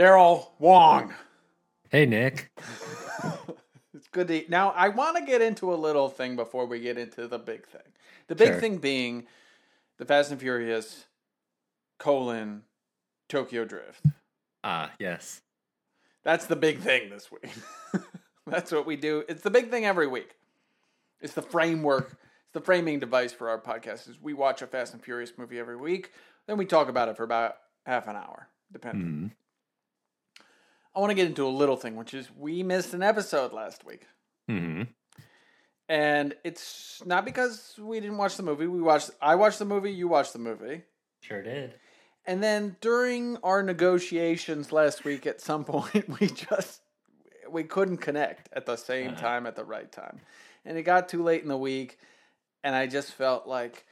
Daryl Wong. Hey, Nick. It's good to now. I want to get into a little thing before we get into the big thing. The big Sure. thing being the Fast and Furious colon Tokyo Drift. Ah, yes. That's the big thing this week. That's what we do. It's the big thing every week. It's the framework. It's the framing device for our podcast. Is we watch a Fast and Furious movie every week, then we talk about it for about half an hour, depending. hmm I want to get into a little thing, which is we missed an episode last week. hmm And it's not because we didn't watch the movie. We watched I watched the movie, you watched the movie. Sure did. And then during our negotiations last week at some point we just we couldn't connect at the same Uh-huh. time at the right time. And it got too late in the week and I just felt like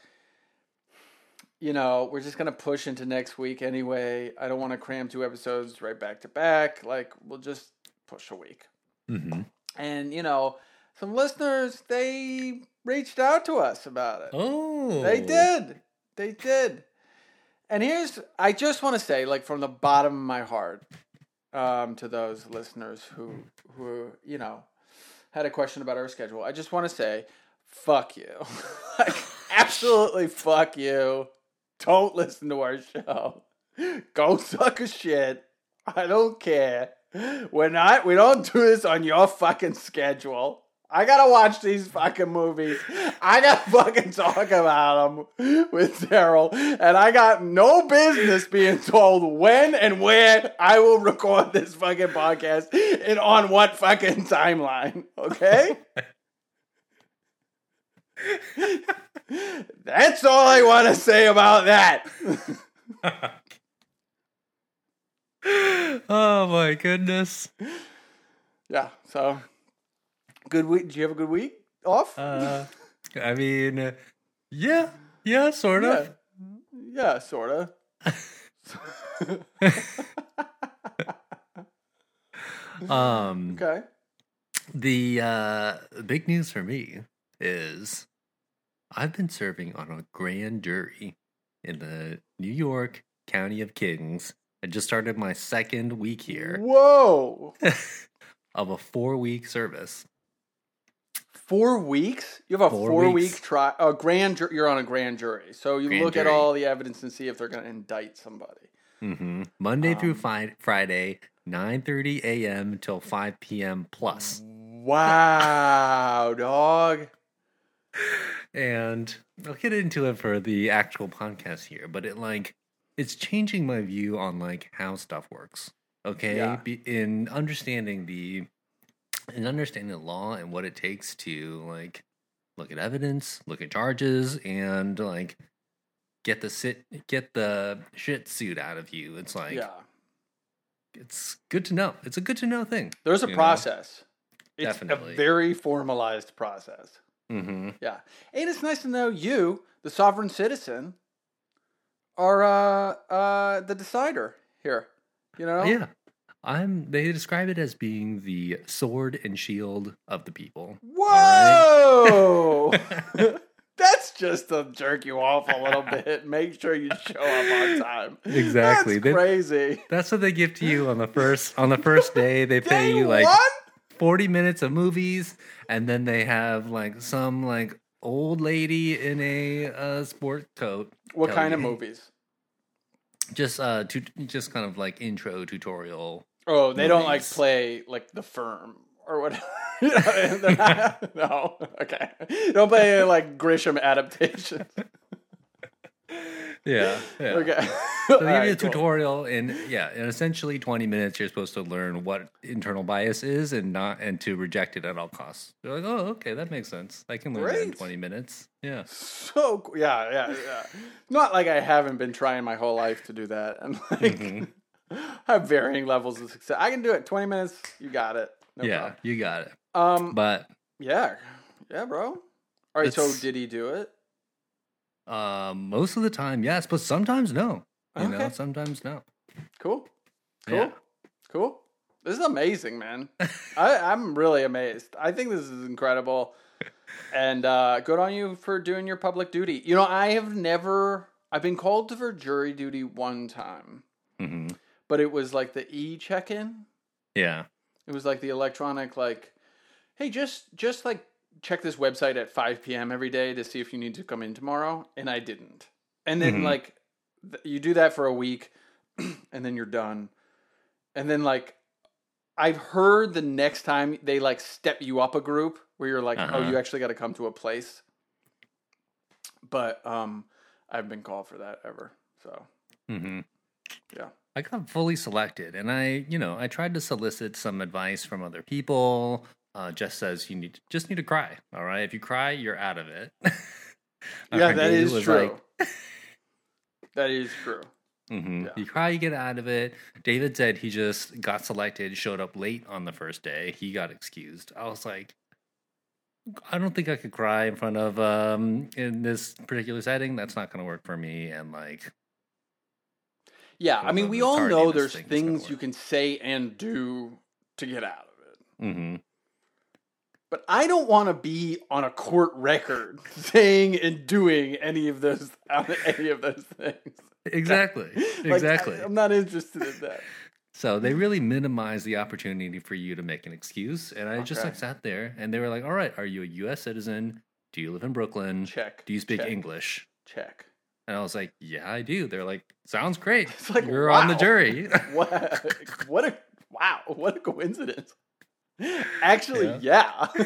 you know, we're just going to push into next week anyway. I don't want to cram two episodes right back to back. Like we'll just push a week. hmm And you know, some listeners they reached out to us about it. Oh, They did. They did. And here's I just want to say, like from the bottom of my heart, um, to those listeners who who you know had a question about our schedule. I just want to say, fuck you. like absolutely fuck you. Don't listen to our show. Go suck a shit. I don't care. We're not we don't do this on your fucking schedule. I gotta watch these fucking movies. I gotta fucking talk about them with Daryl, and I got no business being told when and where I will record this fucking podcast and on what fucking timeline. Okay. That's all I want to say about that. oh my goodness. yeah. So, good week. Did you have a good week off? Uh, I mean, yeah, yeah, sort yeah. of. Yeah, sort of. Um, Okay. the uh, big news for me is I've been serving on a grand jury in the New York County of Kings. I just started my second week here Whoa. of a four week service. Four weeks? You have a Four four, week trial. A grand. Ju- you're on a grand jury, so you Grand look at all the evidence and see if they're going to indict somebody. hmm Monday through Um, fi- Friday, 9:30 a.m. till 5 p.m. plus. Wow, dog. And I'll get into it for the actual podcast here, but it like it's changing my view on like how stuff works. Okay, Yeah. Be- in understanding the in understanding the law and what it takes to like look at evidence, look at charges, and like get the sit get the shit suit out of you. It's like yeah, it's good to know. It's a good to know thing. there's a you know? process. It's Definitely. a very formalized process. Mm-hmm. Yeah, and it's nice to know you, the sovereign citizen, are uh uh the decider here. You know? Yeah. I'm they describe it as being the sword and shield of the people. Whoa! That's just to jerk you off a little bit. Make sure you show up on time. Exactly. That's They- crazy. That's what they give to you on the first on the first day. They pay Day you like one? 40 minutes of movies and then they have like some like old lady in a uh, sport coat. What kind of movies? Just uh tu- just kind of like intro tutorial. Oh, they don't like play like The Firm or whatever. You know, not- no, okay. Don't play like Grisham adaptations. Yeah. yeah. Okay. So they give you a tutorial in yeah, in essentially 20 minutes you're supposed to learn what internal bias is and not and to reject it at all costs. You're like, "Oh, okay, that makes sense. I can learn that in Great. 20 minutes." Yeah. So yeah, yeah, yeah. Not like I haven't been trying my whole life to do that, and like Mhm. I have varying levels of success. I can do it. Twenty minutes, you got it. No yeah, you got it. problem. Um. But yeah. Yeah, bro. All right. So It's- did he do it? Um most of the time, yes, but sometimes no. You know, Okay. sometimes no. Cool. Cool. Yeah. Cool. This is amazing, man. I, I'm really amazed. I think this is incredible. And uh, good on you for doing your public duty. You know, I have never, I've been called for jury duty one time, hmm but it was like the e check in. Yeah. It was like the electronic, like, hey, just just like check this website at 5 p.m. every day to see if you need to come in tomorrow, and I didn't. And then Mhm. like th- you do that for a week, and then you're done. And then like I've heard the next time they like step you up a group where you're like, oh, Uh-huh. you actually got to come to a place. But um, I've been called for that ever. So mm-hmm. Yeah. I got fully selected, and I, you know, I tried to solicit some advice from other people. Uh, just says you need just need to cry. All right, if you cry, you're out of it. Yeah, that is true. that is true. Yeah. You cry, you get out of it. David said he just got selected, showed up late on the first day. He got excused. I was like, I don't think I could cry in front of um in this particular setting. That's not going to work for me. And like, Yeah, I mean, we all know there's thing things you can say and do to get out of it. hmm But I don't want to be on a court record saying and doing any of those any of those things. exactly, Like, exactly. I, am not interested in that. So they really minimized the opportunity for you to make an excuse. And I just like sat there and they were like, All right, are you a US citizen? Do you live in Brooklyn? Check. Do you speak check, English? Check. And I was like, Yeah, I do. They're like, Sounds great. It's like You're on the jury. What? What a wow! What a coincidence. Actually, yeah.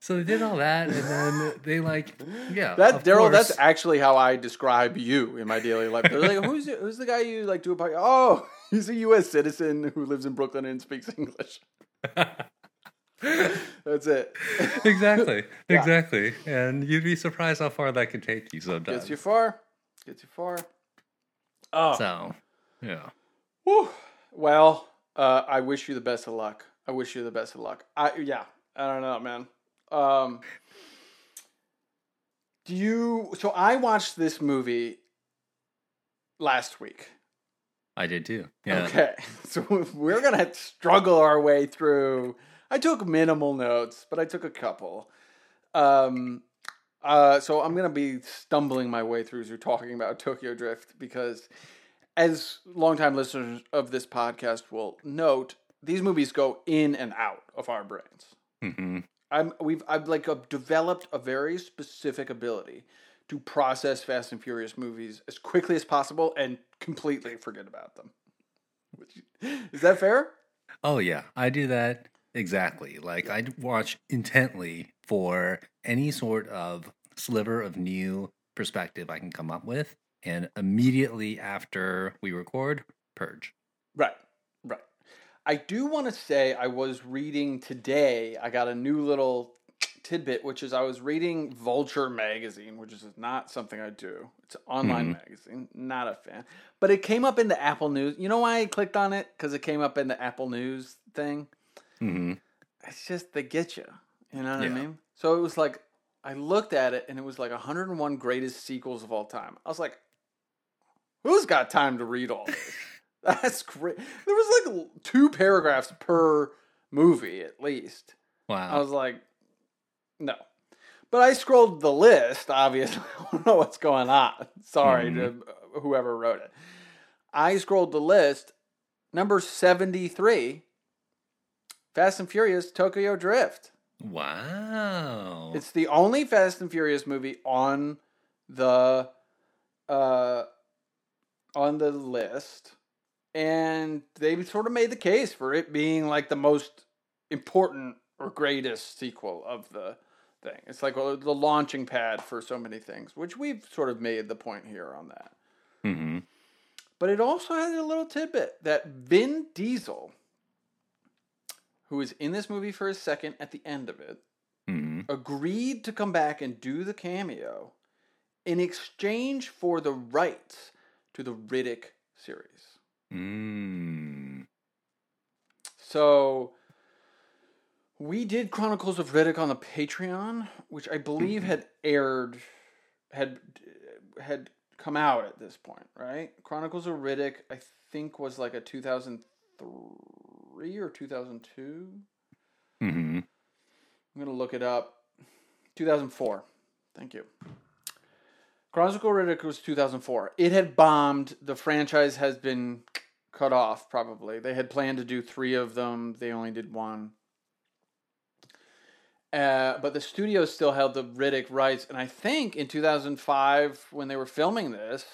so they did all that and then they like yeah. That Daryl, that's actually how I describe you in my daily life. They're like, who's the, who's the guy you like do a podcast? Oh, he's a U.S. citizen who lives in Brooklyn and speaks English. That's it. exactly. Yeah. Exactly. And you'd be surprised how far that can take you sometimes. Gets you far. Gets you far. Oh, so yeah. Whew. Well, uh, I wish you the best of luck. I wish you the best of luck. I yeah. I don't know, man. Um, do you? So I watched this movie last week. I did too. Yeah. Okay, so we're gonna struggle our way through. I took minimal notes, but I took a couple. Um, uh, so I'm gonna be stumbling my way through through talking about Tokyo Drift because, as longtime listeners of this podcast will note, these movies go in and out of our brains. hmm I'm we've I've like developed a very specific ability to process Fast and Furious movies as quickly as possible and completely forget about them. Which- Is that fair? Oh yeah, I do that exactly. Like I watch intently for any sort of sliver of new perspective I can come up with, and immediately after we record, purge. Right. Right. I do want to say I was reading today. I got a new little tidbit, which is I was reading Vulture magazine, which is not something I do. It's an online magazine. Not a fan, but it came up in the Apple News. You know why I clicked on it? Because it came up in the Apple News thing. hmm It's just they get you. You know what I mean? So it was like I looked at it and it was like 101 greatest sequels of all time. I was like, who's got time to read all this? That's great. There was like two paragraphs per movie at least. Wow. I was like, no. But I scrolled the list, obviously. I don't know what's going on. Sorry to whoever wrote it. I scrolled the list. Number 73 Fast and Furious Tokyo Drift. wow. It's the only Fast and Furious movie on the uh on the list. And they sort of made the case for it being like the most important or greatest sequel of the thing. It's like the launching pad for so many things, which we've sort of made the point here on that. hmm But it also had a little tidbit that Vin Diesel, who is in this movie for a second at the end of it, hmm agreed to come back and do the cameo in exchange for the rights to the Riddick series. Mm. So we did Chronicles of Riddick on the Patreon, which I believe had aired had had come out at this point, right? Chronicles of Riddick I think was like a 2003 or 2002. hmm I'm going to look it up. 2004. Thank you. Chronicles of Riddick was 2004. It had bombed. The franchise has been cut off, probably. They had planned to do three of them, they only did one. Uh, but the studio still held the Riddick rights. And I think in 2005, when they were filming this,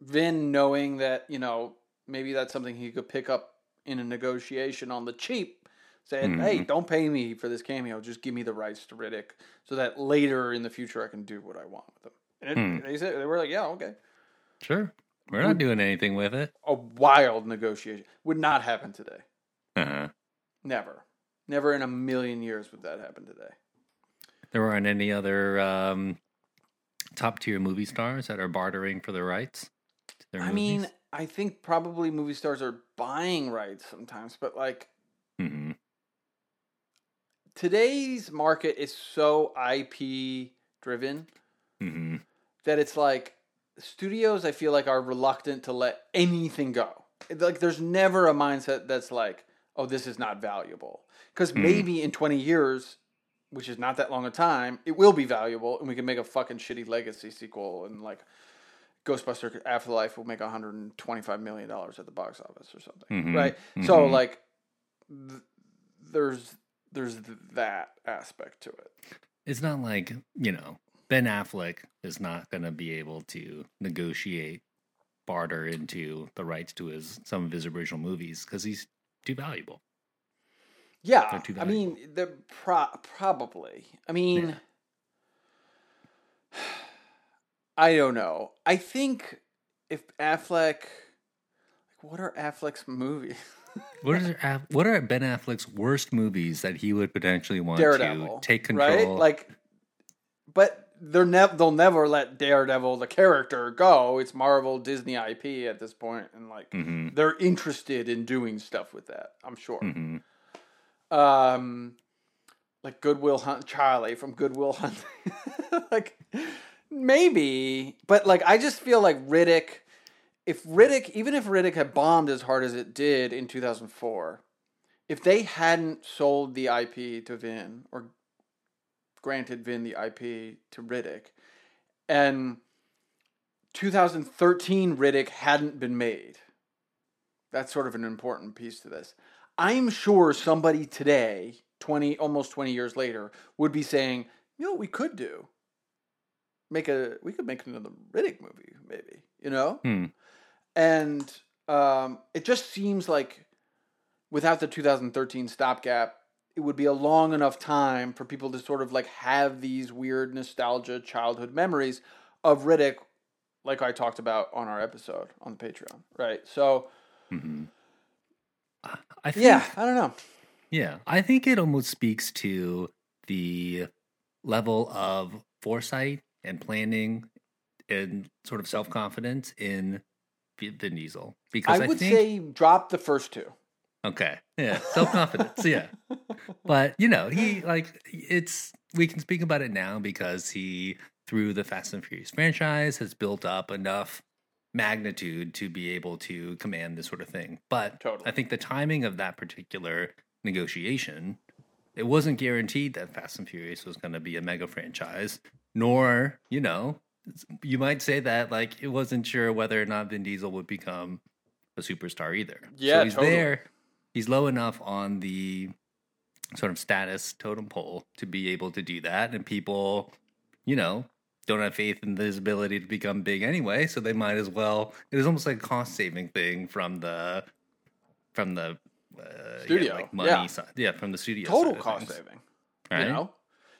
Vin, knowing that, you know, maybe that's something he could pick up in a negotiation on the cheap, said, Mhm. hey, don't pay me for this cameo. Just give me the rights to Riddick so that later in the future I can do what I want with them. And it, Hmm. they said, they were like, yeah, okay. Sure. We're not doing anything with it. A wild negotiation. Would not happen today. Uh-huh. Never. Never in a million years would that happen today. There aren't any other um, top tier movie stars that are bartering for the rights. to their I mean. I think probably movie stars are buying rights sometimes, but like Mhm. today's market is so IP driven Mhm. That it's like studios I feel like are reluctant to let anything go. Like there's never a mindset that's like, oh, this is not valuable. Because Hmm. maybe in 20 years, which is not that long a time, it will be valuable and we can make a fucking shitty legacy sequel and like Ghostbuster Afterlife will make 125 million dollars at the box office or something. Mhm. Right? So Mhm. like th- there's there's th- that aspect to it. It's not like, you know, Ben Affleck is not going to be able to negotiate barter into the rights to his some of his original movies because he's too valuable. Yeah, too I mean, they're pro- probably. I mean, I don't know. I think if Affleck, like, what are Affleck's movies? What are what are Ben Affleck's worst movies that he would potentially want Daredevil, to take control? right? Like, but they're never they'll never let Daredevil the character go. It's Marvel Disney IP at this point, and like hmm they're interested in doing stuff with that. I'm sure. hmm um like goodwill hunt charlie from Good Will Hunting like maybe but like i just feel like riddick if riddick even if riddick had bombed as hard as it did in 2004 if they hadn't sold the ip to vin or granted vin the ip to riddick and 2013 riddick hadn't been made that's sort of an important piece to this I'm sure somebody today, 20 almost 20 years later, would be saying, "You know what we could do? Make a we could make another Riddick movie, maybe, you know?" Hmm. And um, it just seems like without the 2013 stopgap, it would be a long enough time for people to sort of like have these weird nostalgia childhood memories of Riddick like I talked about on our episode on the Patreon, right? So, hmm I think, yeah, I don't know. Yeah, I think it almost speaks to the level of foresight and planning and sort of self confidence in V- Vin Diesel. Because I I, would think, say drop the first two. Okay, yeah, self confidence, yeah. But you know, he like it's we can speak about it now because he through the Fast and Furious franchise has built up enough magnitude to be able to command this sort of thing. But Totally. I think the timing of that particular negotiation, it wasn't guaranteed that Fast and Furious was going to be a mega franchise, nor, you know, you might say that like it wasn't sure whether or not Vin Diesel would become a superstar either. Yeah, so he's totally. there. He's low enough on the sort of status totem pole to be able to do that, and people, you know, don't have faith in his ability to become big anyway, so they might as well. It was almost like a cost saving thing from the from the uh, Studio, yeah, like money yeah. side, yeah, from the studio. Total cost things, saving. right? You know,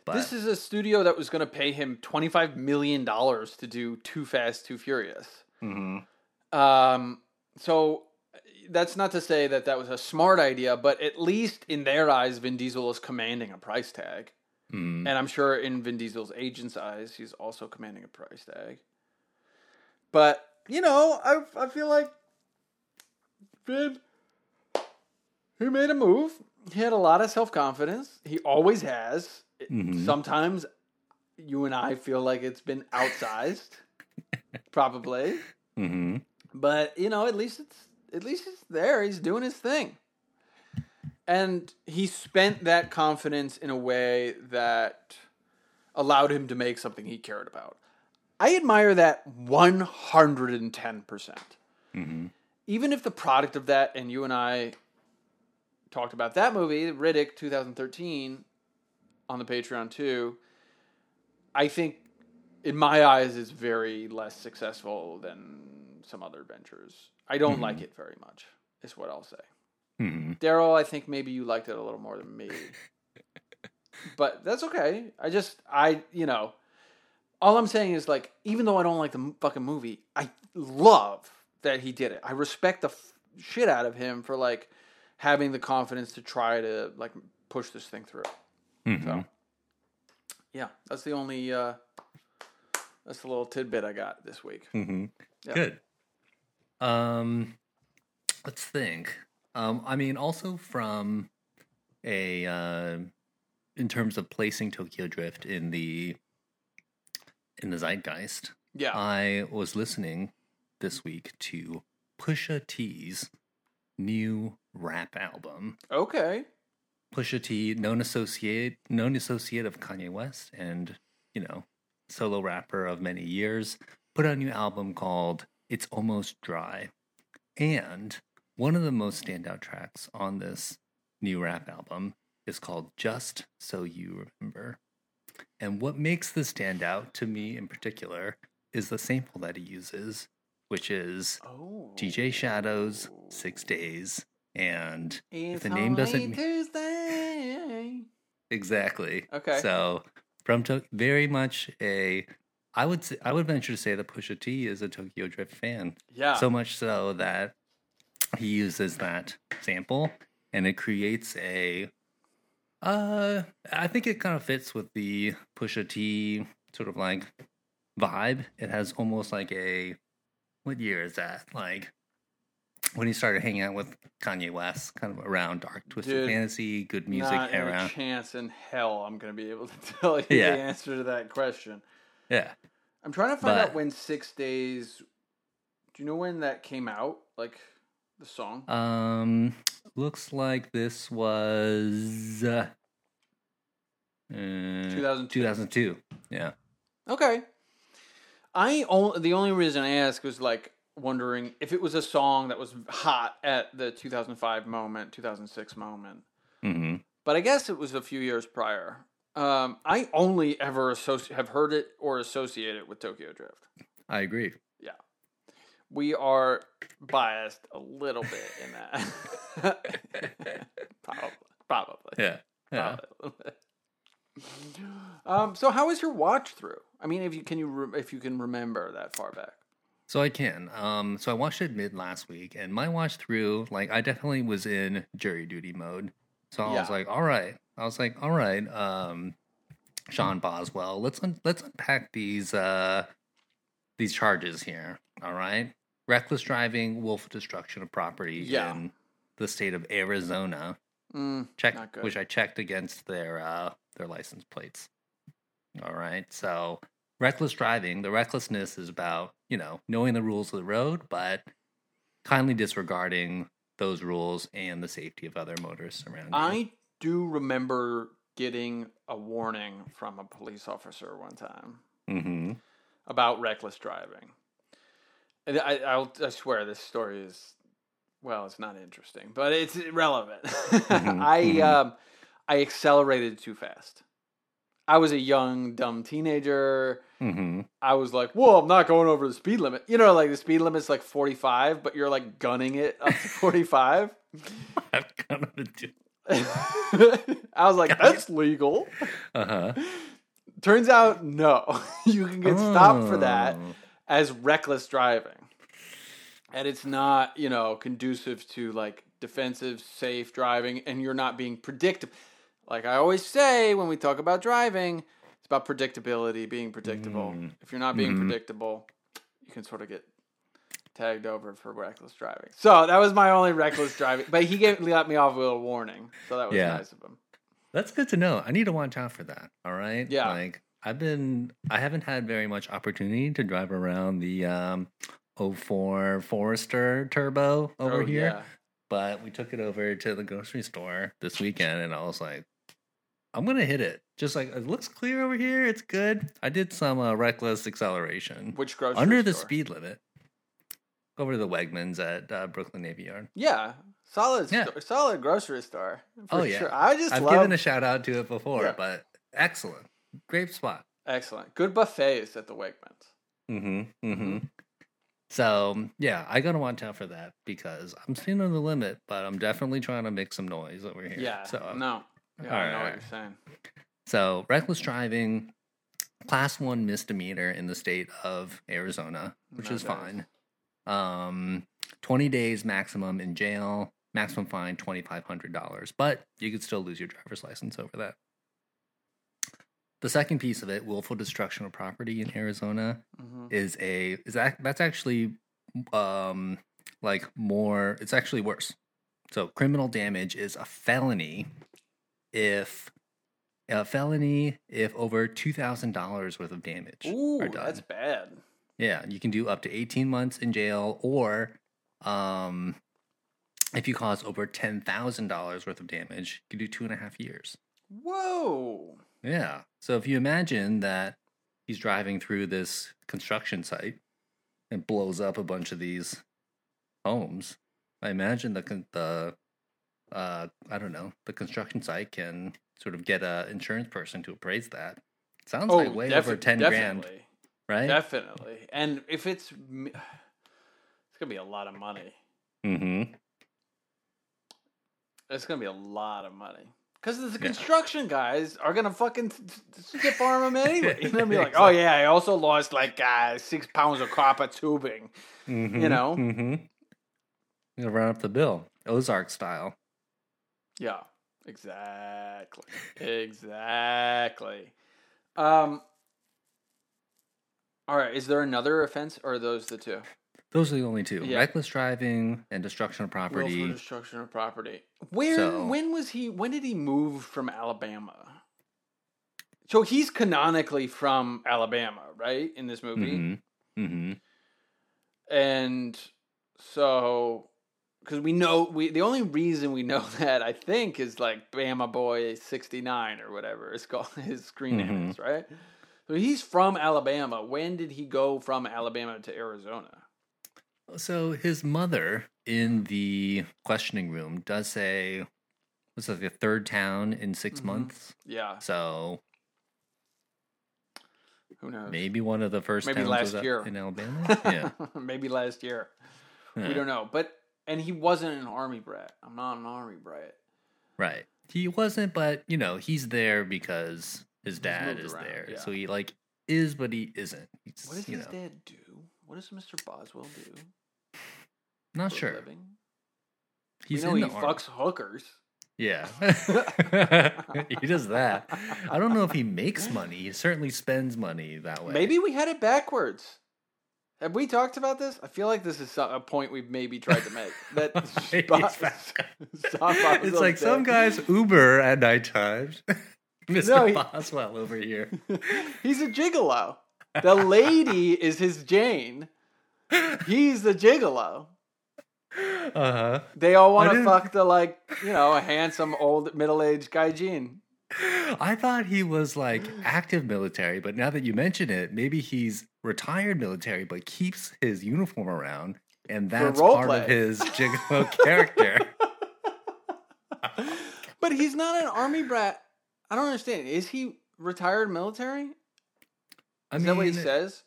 But, this is a studio that was going to pay him twenty five million dollars to do Too Fast, Too Furious. Mhm. Um, so that's not to say that that was a smart idea, but at least in their eyes, Vin Diesel is commanding a price tag, Mhm. and I'm sure in Vin Diesel's agent's eyes, he's also commanding a price tag. But you know, I I feel like Vin he made a move. He had a lot of self confidence. He always has. Mhm. Sometimes you and I feel like it's been outsized, probably. Mhm. But you know, at least it's at least he's there. He's doing his thing, and he spent that confidence in a way that allowed him to make something he cared about. I admire that 110%. hmm Even if the product of that, and you and I talked about that movie, Riddick 2013, on the Patreon too, I think in my eyes is very less successful than some other ventures. I don't Mhm. like it very much, is what I'll say. hmm Daryl, I think maybe you liked it a little more than me. but that's okay. I just, I, you know, all I'm saying is like, even though I don't like the fucking movie, I love that he did it. I respect the f- shit out of him for like having the confidence to try to like push this thing through. hmm So, yeah, that's the only, uh, that's the little tidbit I got this week. hmm Yeah. Good. Um, let's think. Um, I mean, also from a uh, in terms of placing Tokyo Drift in the in the zeitgeist, Yeah. I was listening this week to Pusha T's new rap album. okay. Pusha T, known associate, known associate of Kanye West, and you know, solo rapper of many years, put out a new album called "It's Almost Dry," and one of the most standout tracks on this new rap album is called "Just So You Remember." And what makes this stand out to me in particular is the sample that he uses, which is Oh. DJ Shadow's, Six Days, and It's the name doesn't Tuesday. Exactly. Okay. So from to- very much a, I would say, I would venture to say that Pusha T is a Tokyo Drift fan. Yeah. So much so that he uses that sample and it creates a. Uh, I think it kind of fits with the Pusha T sort of like vibe. It has almost like a, what year is that? Like when he started hanging out with Kanye West, kind of around Dark Twisted Dude, Fantasy, Good Music Not era. chance in hell I'm going to be able to tell you Yeah. the answer to that question. Yeah. I'm trying to find But- out when Six Days. Do you know when that came out? Like the song? Um, looks like this was uh, uh, 2002. 2002. Yeah. Okay. I only the only reason I asked was like wondering if it was a song that was hot at the 2005 moment, 2006 moment. hmm But I guess it was a few years prior. Um, I only ever associ- have heard it or associate it with Tokyo Drift. I agree. Yeah, we are biased a little bit in that. probably. Probably. Yeah. Yeah. Probably. um, so how was your watch through? I mean, if you can you re- if you can remember that far back. So I can. Um, so I watched it mid last week, and my watch through, like, I definitely was in jury duty mode. So I was like, all right. I was like, all right, um, Sean Boswell, let's un- let's unpack these uh these charges here. All right, reckless driving, willful destruction of property Yeah. in the state of Arizona. Mm, Check, which I checked against their uh their license plates. All right, so reckless driving. The recklessness is about you know knowing the rules of the road, but kindly disregarding those rules and the safety of other motorists around you. I do remember getting a warning from a police officer one time Mm-hmm. about reckless driving. And I, I'll, I swear this story is, well, it's not interesting, but it's irrelevant. I, mhm. um, I accelerated too fast. I was a young, dumb teenager. Mm-hmm. I was like, whoa, I'm not going over the speed limit. You know, like the speed limit's like 45, but you're like gunning it up to 45. I've kind of do. I was like, that's legal. Uh huh. Turns out, no. you can get stopped for that Oh. as reckless driving. And it's not, you know, conducive to like defensive, safe driving, and you're not being predictable. Like I always say when we talk about driving, it's about predictability, being predictable. Mm. If you're not being Mhm. predictable, you can sort of get tagged over for reckless driving. So that was my only reckless driving. But he gave let me off with a warning, so that was Yeah. nice of him. That's good to know. I need to watch out for that. All right. Yeah. Like I've been, I haven't had very much opportunity to drive around the um, 04 Forester Turbo over Oh, here, yeah. but we took it over to the grocery store this weekend, and I was like, I'm gonna hit it. Just like it looks clear over here, it's good. I did some uh, reckless acceleration Which grocery under the speed limit. Go over to the Wegmans at uh, Brooklyn Navy Yard. Yeah, solid, Yeah. sto- solid grocery store. For Oh, yeah. sure. I just I've love given a shout out to it before, Yeah. but excellent, great spot. excellent, good buffets at the Wegmans. Mm-hmm. Mm-hmm. So yeah, I gotta watch out for that because I'm staying on the limit, but I'm definitely trying to make some noise over here. Yeah, So no, yeah, I know what you're saying. So, reckless driving, class one misdemeanor in the state of Arizona, which No is doubt. fine. Um, 20 days maximum in jail, maximum fine $2,500, but you could still lose your driver's license over that. The second piece of it, willful destruction of property in Arizona, hmm is a is that that's actually um like more it's actually worse. So criminal damage is a felony if a felony if over two thousand dollars worth of damage Ooh, are done. that's bad. Yeah, you can do up to eighteen months in jail, or um, if you cause over ten thousand dollars worth of damage, you can do two and a half years. Whoa. Yeah. So if you imagine that he's driving through this construction site and blows up a bunch of these homes, I imagine the the uh I don't know the construction site can sort of get an insurance person to appraise that. Sounds like way over defi- ten grand, definitely, right? Definitely, and if it's, it's gonna be a lot of money. mm-hmm. It's gonna be a lot of money. Because the Yeah. construction guys are gonna fucking skip arm him anyway. You're gonna be like, oh yeah, I also lost like uh, six pounds of copper tubing. mm-hmm. know? Mm-hmm. You run up the bill, Ozark style. Yeah, exactly, exactly. Um. All right, is there another offense, or are those the two? Those are the only two: Yeah. reckless driving and destruction of property. Willful destruction of property. Where? So- when was he? When did he move from Alabama? So he's canonically from Alabama, right? In this movie, Mm-hmm. Mm-hmm. and so because we know we the only reason we know that I think is like Bama Boy sixty nine or whatever it's called his screen name Mhm. is right. So he's from Alabama. When did he go from Alabama to Arizona? So his mother in the questioning room does say, "What's like the third town in 6 Mhm. months?" Yeah, So who knows? maybe one of the first Maybe towns last was year. in Alabama. Yeah, maybe last year. Yeah. We don't know, but and he wasn't an army brat. I'm not an army brat. right. He wasn't, but you know, he's there because his dad is around, there. yeah. So he like is, but he isn't. He's, What does his know, dad do? What does Mr. Boswell do? not sure. living? He's we know in he fucks hookers. Yeah. he does that. I don't know if he makes money. He certainly spends money that way. Maybe we had it backwards. Have we talked about this? I feel like this is a point we've maybe tried to make. That it's it's like some guys Uber at night times. Mr. No, he- Boswell over here. He's a gigolo. The lady is his Jane. He's the gigolo. Uh huh. They all want to didn't- fuck the like, you know, a handsome old middle-aged guy Gene. I thought he was like active military, but now that you mention it, maybe he's retired military but keeps his uniform around, and that's role part play. of his gigolo character. But he's not an army brat. I don't understand. Is he retired military? I Is that what he says?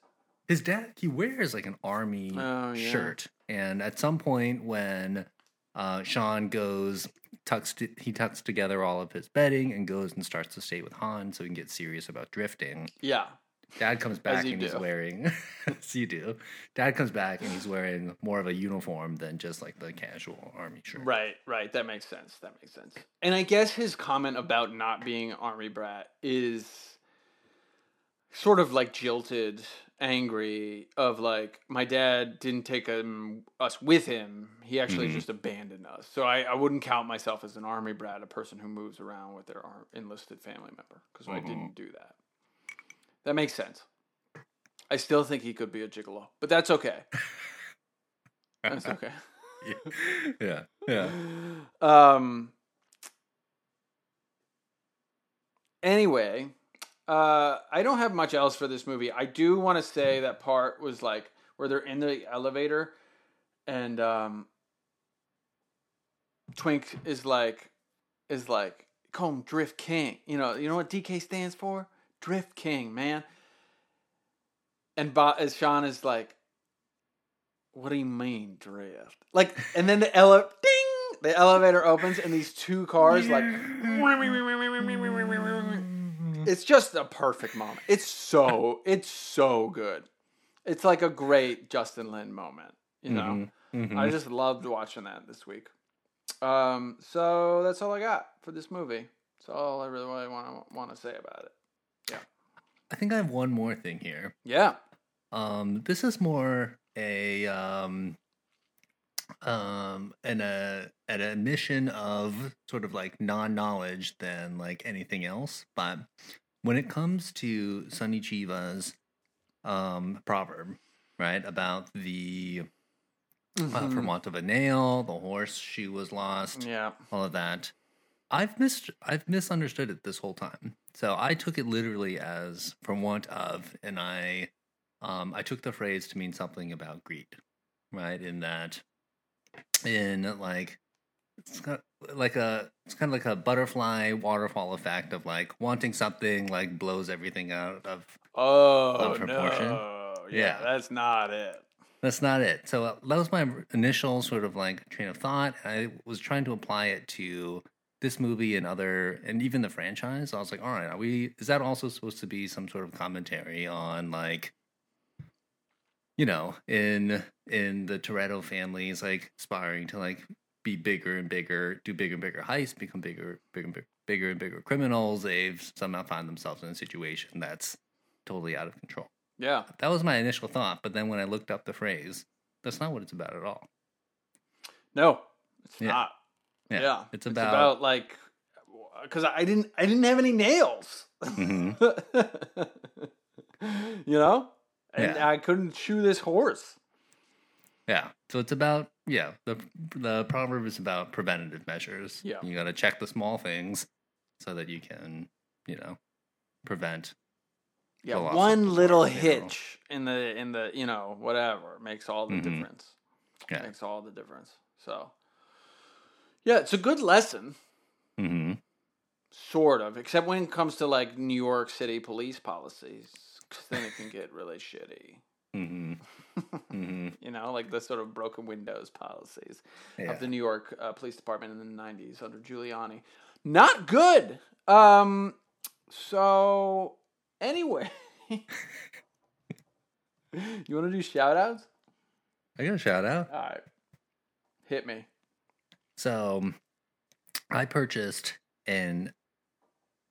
his dad he wears like an army Oh, yeah. shirt and at some point when uh, sean goes tucks he tucks together all of his bedding and goes and starts to stay with han so he can get serious about drifting Yeah. Dad comes back and he's wearing as you do dad comes back and he's wearing more of a uniform than just like the casual army shirt Right, right. That makes sense. That makes sense. And I guess his comment about not being army brat is sort of like jilted, angry, of like, my dad didn't take um, us with him. He actually Mhm. just abandoned us. So I, I wouldn't count myself as an army brat, a person who moves around with their enlisted family member, because I Mhm. didn't do that. That makes sense. I still think he could be a gigolo, but that's okay. That's okay. yeah yeah Um, Anyway, uh, I don't have much else for this movie. I do want to say that part was like where they're in the elevator, and um, Twink is like, is like, him Drift King. You know, you know what DK stands for? Drift King, man. And Bo- as Sean is like, what do you mean drift? Like, and then the ele- ding, the elevator opens, and these two cars like, it's just a perfect moment. It's so, it's so good. It's like a great Justin Lin moment, you know. Mhm. I just loved watching that this week. Um, so that's all I got for this movie. That's all I really want to want to say about it. I think I have one more thing here. Yeah. Um, this is more a um, um, an uh, an admission of sort of like non-knowledge than like anything else. But when it comes to Sonny Chiba's um proverb, right about the uh, for Mhm. want of a nail, the horse she was lost, Yeah. all of that. I've missed I've misunderstood it this whole time. So I took it literally as from want of, and I um I took the phrase to mean something about greed, right? In that, in like it's kind of like a it's kind of like a butterfly waterfall effect of like wanting something like blows everything out of Oh Of proportion? no. Yeah, Yeah. that's not it. That's not it. So uh, that was my initial sort of like train of thought. I was trying to apply it to this movie and other, and even the franchise. I was like, all right, are we? Is that also supposed to be some sort of commentary on like, you know, in in the Toretto families, like aspiring to like be bigger and bigger, do bigger and bigger heists, become bigger, bigger and bigger, bigger and bigger criminals. They've somehow found themselves in a situation that's totally out of control. Yeah. That was my initial thought, but then when I looked up the phrase, that's not what it's about at all. No, it's Yeah. not. Yeah, Yeah. it's It's about- about like because I didn't I didn't have any nails. Mhm. you know? And Yeah. I couldn't shoe this horse. Yeah, so it's about yeah the the proverb is about preventative measures. Yeah. you got to check the small things so that you can you know prevent. Yeah, one little know. hitch in the in the you know whatever makes all the Mhm. difference. Yeah. Makes all the difference. So, yeah, it's a good lesson, hmm sort of, except when it comes to like New York City police policies, 'cause then it can get really shitty. hmm hmm You know, like the sort of broken windows policies Yeah. of the New York uh, Police Department in the '90s under Giuliani. Not good. Um. So anyway, you want to do shout outs? I got a shout out. All right. Hit me. So, I purchased an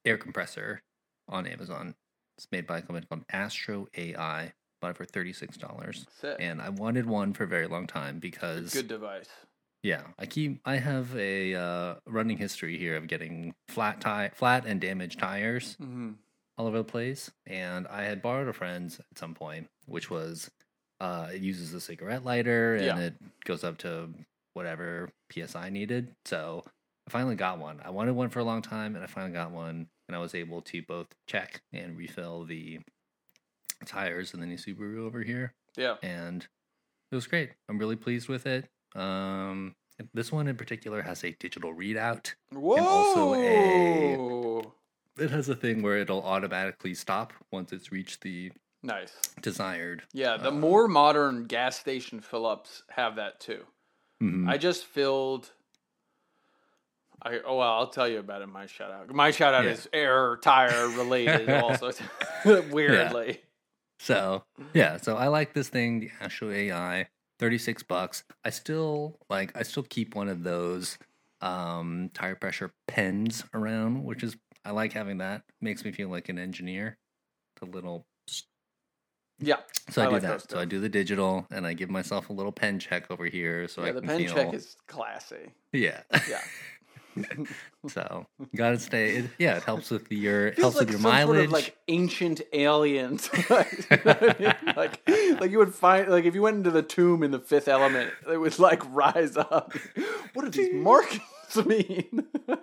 air compressor on Amazon. It's made by a company called Astro AI. Bought it for thirty six dollars. And I wanted one for a very long time because Good device. yeah, I keep I have a uh, running history here of getting flat tire, flat and damaged tires Mm-hmm. all over the place, and I had borrowed a friend's at some point, which was uh, it uses a cigarette lighter and Yeah. it goes up to whatever psi needed. So I finally got one. I wanted one for a long time, and I finally got one, and I was able to both check and refill the tires in the new Subaru over here Yeah. and it was great. I'm really pleased with it. Um, this one in particular has a digital readout. Whoa. also a- It has a thing where it'll automatically stop once it's reached the nice. desired. Yeah, the Uh, more modern gas station fill ups have that too. Mhm. I just filled. I oh well, I'll tell you about it. My shout out. My shout out Yeah. is air tire related. also, weirdly. So yeah, so I like this thing, the Astro AI, thirty six bucks. I still like. I still keep one of those um, tire pressure pens around, which is I like having that. Makes me feel like an engineer. The little Yeah, So I, I do like that. So I do the digital, and I give myself a little pen check over here. So yeah. I The pen feel, check is classy. yeah, Yeah, so gotta stay. It, yeah, it helps with your feels helps like with your mileage. sort of like ancient aliens. like, you know I mean? like, like you would find like if you went into the tomb in the Fifth Element, it would like rise up. What do these markings mean?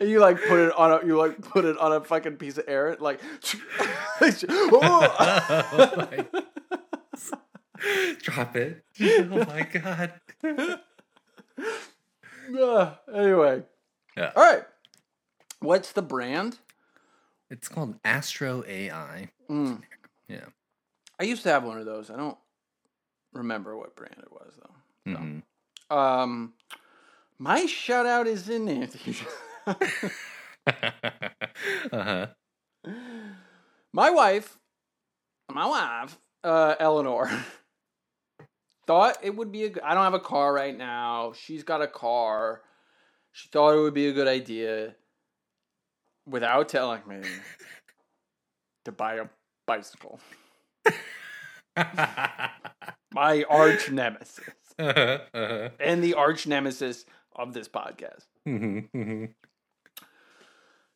and you like put it on a you like put it on a fucking piece of air like Oh Drop it. Oh my god. Uh, anyway Yeah. all right what's the brand It's called Astro AI. Mm. Yeah. i used to have one of those i don't remember what brand it was though Mhm. um my shout out is in there uh-huh. my wife my wife uh eleanor thought it would be a good i don't have a car right now she's got a car she thought it would be a good idea without telling me to buy a bicycle my arch nemesis uh-huh. Uh-huh. and the arch nemesis of this podcast Mhm. Mhm.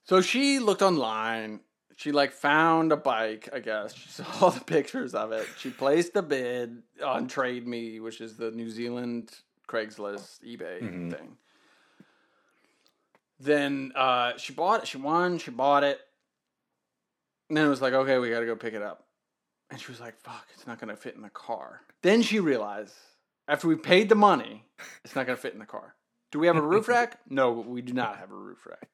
So she looked online. She like found a bike, I guess. She saw the pictures of it. She placed a bid on Trade Me, which is the New Zealand Craigslist eBay Mhm. thing. Then uh, she bought it. She won. She bought it. And then it was like, okay, we got to go pick it up. And she was like, fuck, it's not going to fit in the car. Then she realized, after we paid the money, it's not going to fit in the car. Do we have a roof rack? No, we do not have a roof rack.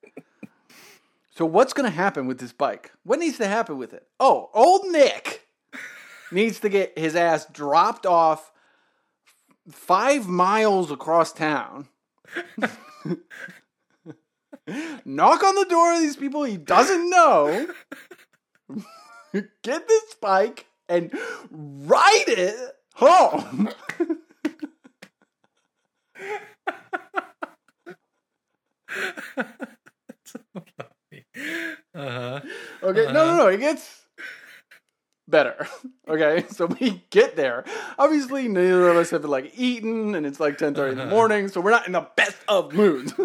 So what's going to happen with this bike? What needs to happen with it? Oh, old Nick needs to get his ass dropped off five miles across town. Knock on the door of these people he doesn't know. Get this bike and ride it home. so funny. Uh-huh. Okay, uh-huh. no, no, no. It gets better. Okay, so we get there. Obviously, neither of us have like eaten, and it's like ten thirty in the uh-huh. morning, so we're not in the best of moods.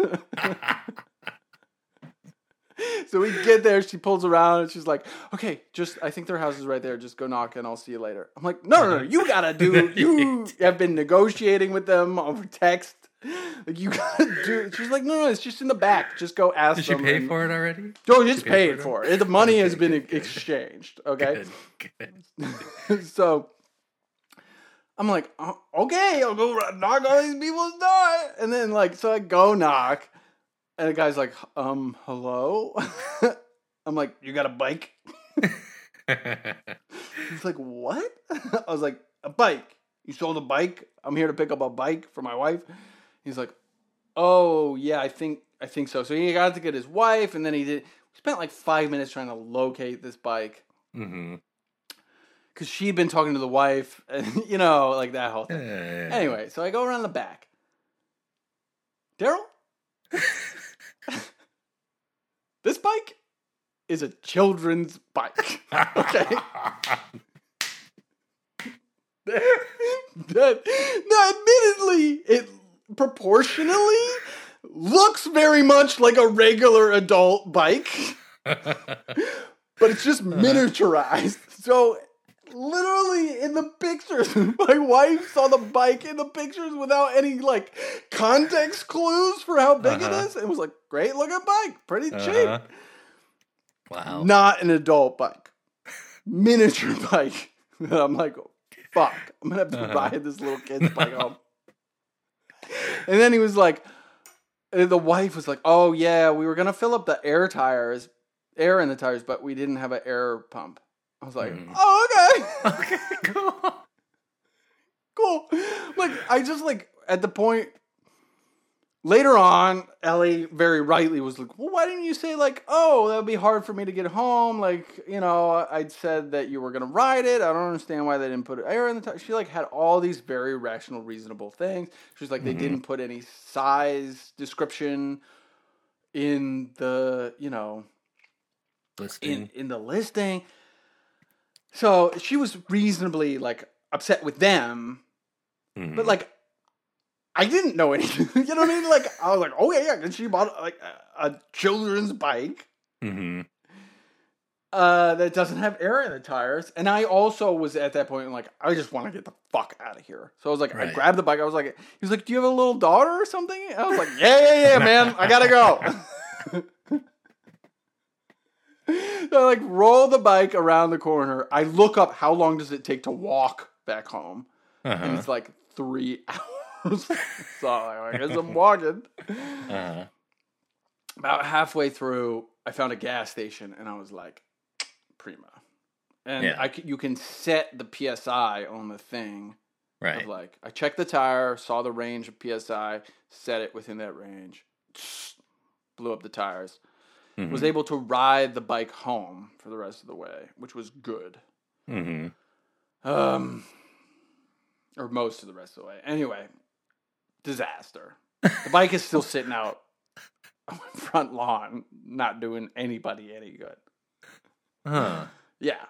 so we get there. She pulls around, and she's like, "Okay, just I think their house is right there. Just go knock, and I'll see you later." I'm like, "No, no, no. You gotta do. You have been negotiating with them over text." Like you gotta do. She's like, no, no, it's just in the back. Just go ask Did she them. pay and- for it already? Oh, it's paid paid for for it. The money has been exchanged. Okay. Good, good. so I'm like, "Oh, okay, I'll go knock on these people's door. And then like, so I go knock, and the guy's like, um, hello. I'm like, you got a bike? He's like, what? I was like, a bike. You sold a bike? I'm here to pick up a bike for my wife. He's like, oh yeah, I think I think so. So he got to get his wife, and then he did. We spent like five minutes trying to locate this bike mm-hmm. because she'd been talking to the wife, and you know, like that whole thing. Anyway. Anyway, so I go around the back. Daryl, this bike is a children's bike. Okay. that, now, admittedly, it proportionally looks very much like a regular adult bike, but it's just miniaturized. So, literally, in the pictures, my wife saw the bike in the pictures without any like context clues for how big Uh-huh. it is, and was like, "Great looking bike, pretty cheap." Uh-huh. Wow. Not an adult bike, miniature bike. I'm like, fuck, I'm gonna have to Uh-huh. buy this little kid's bike home. And then he was like, the wife was like, oh yeah, we were gonna fill up the air tires, air in the tires, but we didn't have an air pump. I was like, Mhm. oh okay, Okay, cool. cool. Like I just like at the point later on, Ellie very rightly was like, "Well, why didn't you say like, oh, that would be hard for me to get home? Like, you know, I'd said that you were gonna ride it. I don't understand why they didn't put it air in the tire." She like had all these very rational, reasonable things. She was like, they Mhm. didn't put any size description in the, you know, in Listing. in the listing. So she was reasonably like upset with them Mhm. but like, I didn't know anything. you know what I mean? Like, I was like, oh yeah, yeah. And she bought like a, a children's bike Mhm. uh, that doesn't have air in the tires. And I also was at that point like, I just want to get the fuck out of here. So I was like, I Right. grabbed the bike. I was like, he was like, do you have a little daughter or something? I was like, yeah, yeah, yeah, man. I gotta go. I like roll the bike around the corner. I look up how long does it take to walk back home, and Uh-huh. it's like three hours. so I guess I'm walking. Uh-huh. About halfway through, I found a gas station, and I was like, "Prima." And Yeah. I you can set the psi on the thing. Right. Of like, I checked the tire, saw the range of psi, set it within that range, blew up the tires. Mhm. Was able to ride the bike home for the rest of the way, which was good. Mhm. Um, or most of the rest of the way. Anyway, disaster. The bike is still sitting out on my front lawn, not doing anybody any good. Huh. Yeah.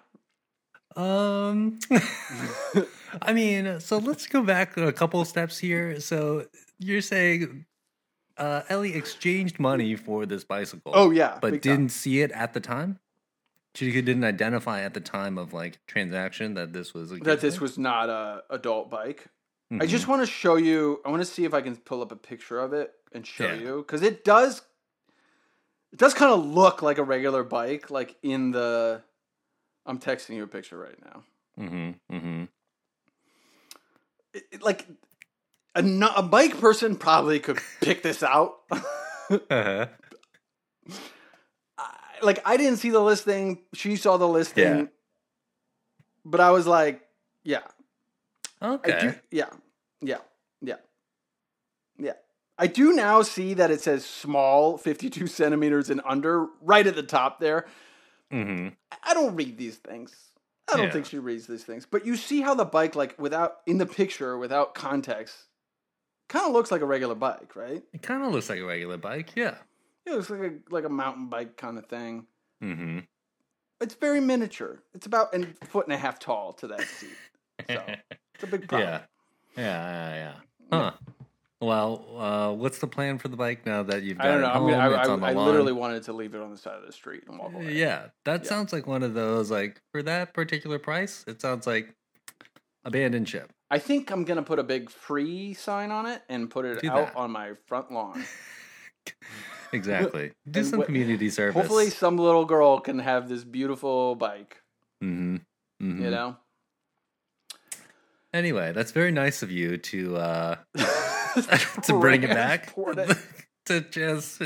Um, I mean, so let's go back a couple steps here. So you're saying uh, Ellie exchanged money for this bicycle, Oh yeah. but didn't see it at the time. She didn't identify at the time of like transaction that this was a that this bike? was not a adult bike. I Mhm. just want to show you. I want to see if I can pull up a picture of it and show Yeah. you because it does. It does kind of look like a regular bike, like in the. I'm texting you a picture right now. Mhm, mhm. It, it- like a, a bike person probably could pick this out. Uh-huh. I- like I didn't see the listing. She saw the listing. Yeah. But I was like, yeah, Okay. I do, yeah, yeah, yeah, yeah. I do now see that it says small, 52 centimeters and under, right at the top there. hmm I- don't read these things. I don't Yeah. think she reads these things. But you see how the bike, like without in the picture, without context, kind of looks like a regular bike, right? It kind of looks like a regular bike. Yeah. It looks like a like a mountain bike kind of thing. hmm It's very miniature. It's about a foot and a half tall to that seat. So it's a big problem. yeah. Yeah. Yeah. Yeah. Huh. Well, uh, what's the plan for the bike now that you've got I don't it know. I'm home? gonna, I, it's I, on the I lawn? literally wanted to leave it on the side of the street and walk away. Yeah, that Yeah. sounds like one of those like for that particular price. It sounds like abandoned ship. I think I'm gonna put a big free sign on it and put it Do out that. on my front lawn. Exactly. Do some what- community service. Hopefully, some little girl can have this beautiful bike. hmm hmm You know. Anyway, that's very nice of you to uh to bring it back. It. to just.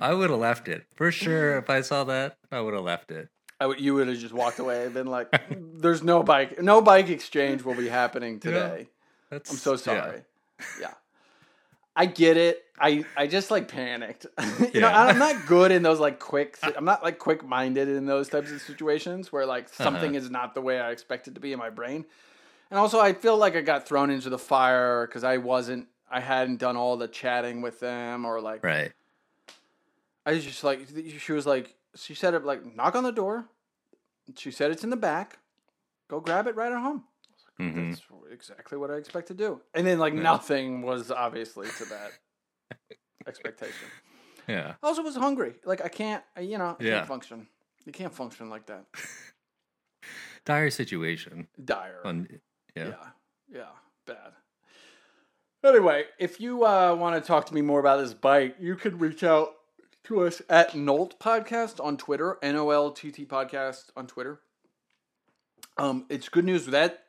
I would have left it for sure. If I saw that, I would have left it. I would, you would have just walked away and been like, "There's no bike, no bike exchange will be happening today." That's, I'm so yeah. sorry. Yeah. I get it. I, I just like panicked. you know, I'm not good in those like quick. I'm not like quick minded in those types of situations where like Uh-huh. something is not the way I expect it to be in my brain. And also, I feel like I got thrown into the fire because I wasn't. I hadn't done all the chatting with them or like. Right. I was just like she was like she said it like knock on the door. She said it's in the back. Go grab it right at home. Hmm That's exactly what I expect to do. And then like Yeah. nothing was obviously to that expectation. Yeah. I also was hungry. Like I can't, you know, I Yeah. can't function. You can't function like that. Dire situation. Dire. On yeah. yeah. yeah, bad. Anyway, if you uh, want to talk to me more about this bike, you can reach out to us at Nolt Podcast on Twitter, N O L T T Podcast on Twitter. Um, it's good news that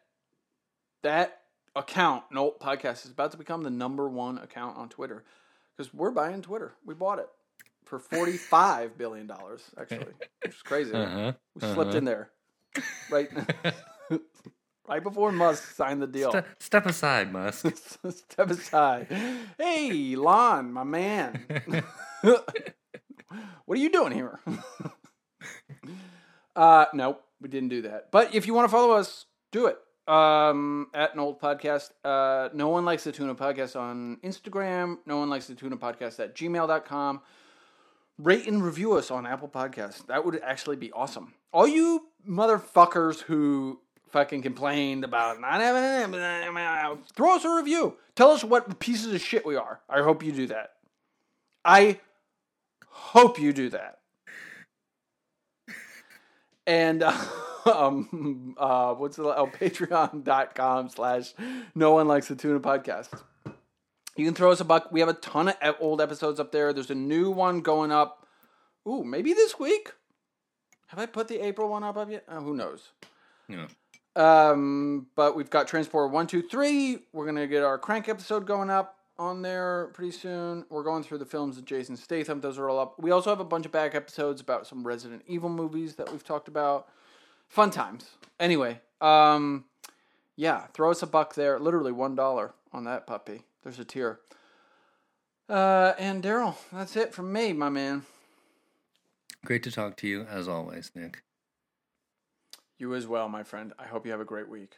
that account, Nolt Podcast, is about to become the number one account on Twitter because we're buying Twitter. We bought it for forty five billion dollars, actually, which is crazy. Uh-huh. We slipped uh-huh. in there, right, right before Musk signed the deal. Ste- step aside, Musk. Step aside. Hey, Lon, my man. what are you doing here? uh, nope, we didn't do that. But if you want to follow us, do it. Um, at an old podcast. Uh, no one likes the tuna podcast on Instagram. No one likes the tuna podcast at gmail.com. Rate and review us on Apple Podcasts. That would actually be awesome. All you motherfuckers who fucking complained about not having it, throw us a review. Tell us what pieces of shit we are. I hope you do that. I hope you do that. And uh, um, uh, what's the oh, patreon.com slash no one likes the tuna podcast. You can throw us a buck. We have a ton of old episodes up there. There's a new one going up Ooh, maybe this week. Have I put the April one up, yet? Uh, who knows? Yeah. Um, but we've got Transporter one, two, three. We're gonna get our Crank episode going up on there pretty soon. We're going through the films of Jason Statham. Those are all up. We also have a bunch of back episodes about some Resident Evil movies that we've talked about. Fun times. Anyway, um, yeah, throw us a buck there. Literally one dollar on that puppy. There's a tear. Uh, and Daryl, that's it from me, my man. Great to talk to you as always, Nick. You as well, my friend. I hope you have a great week.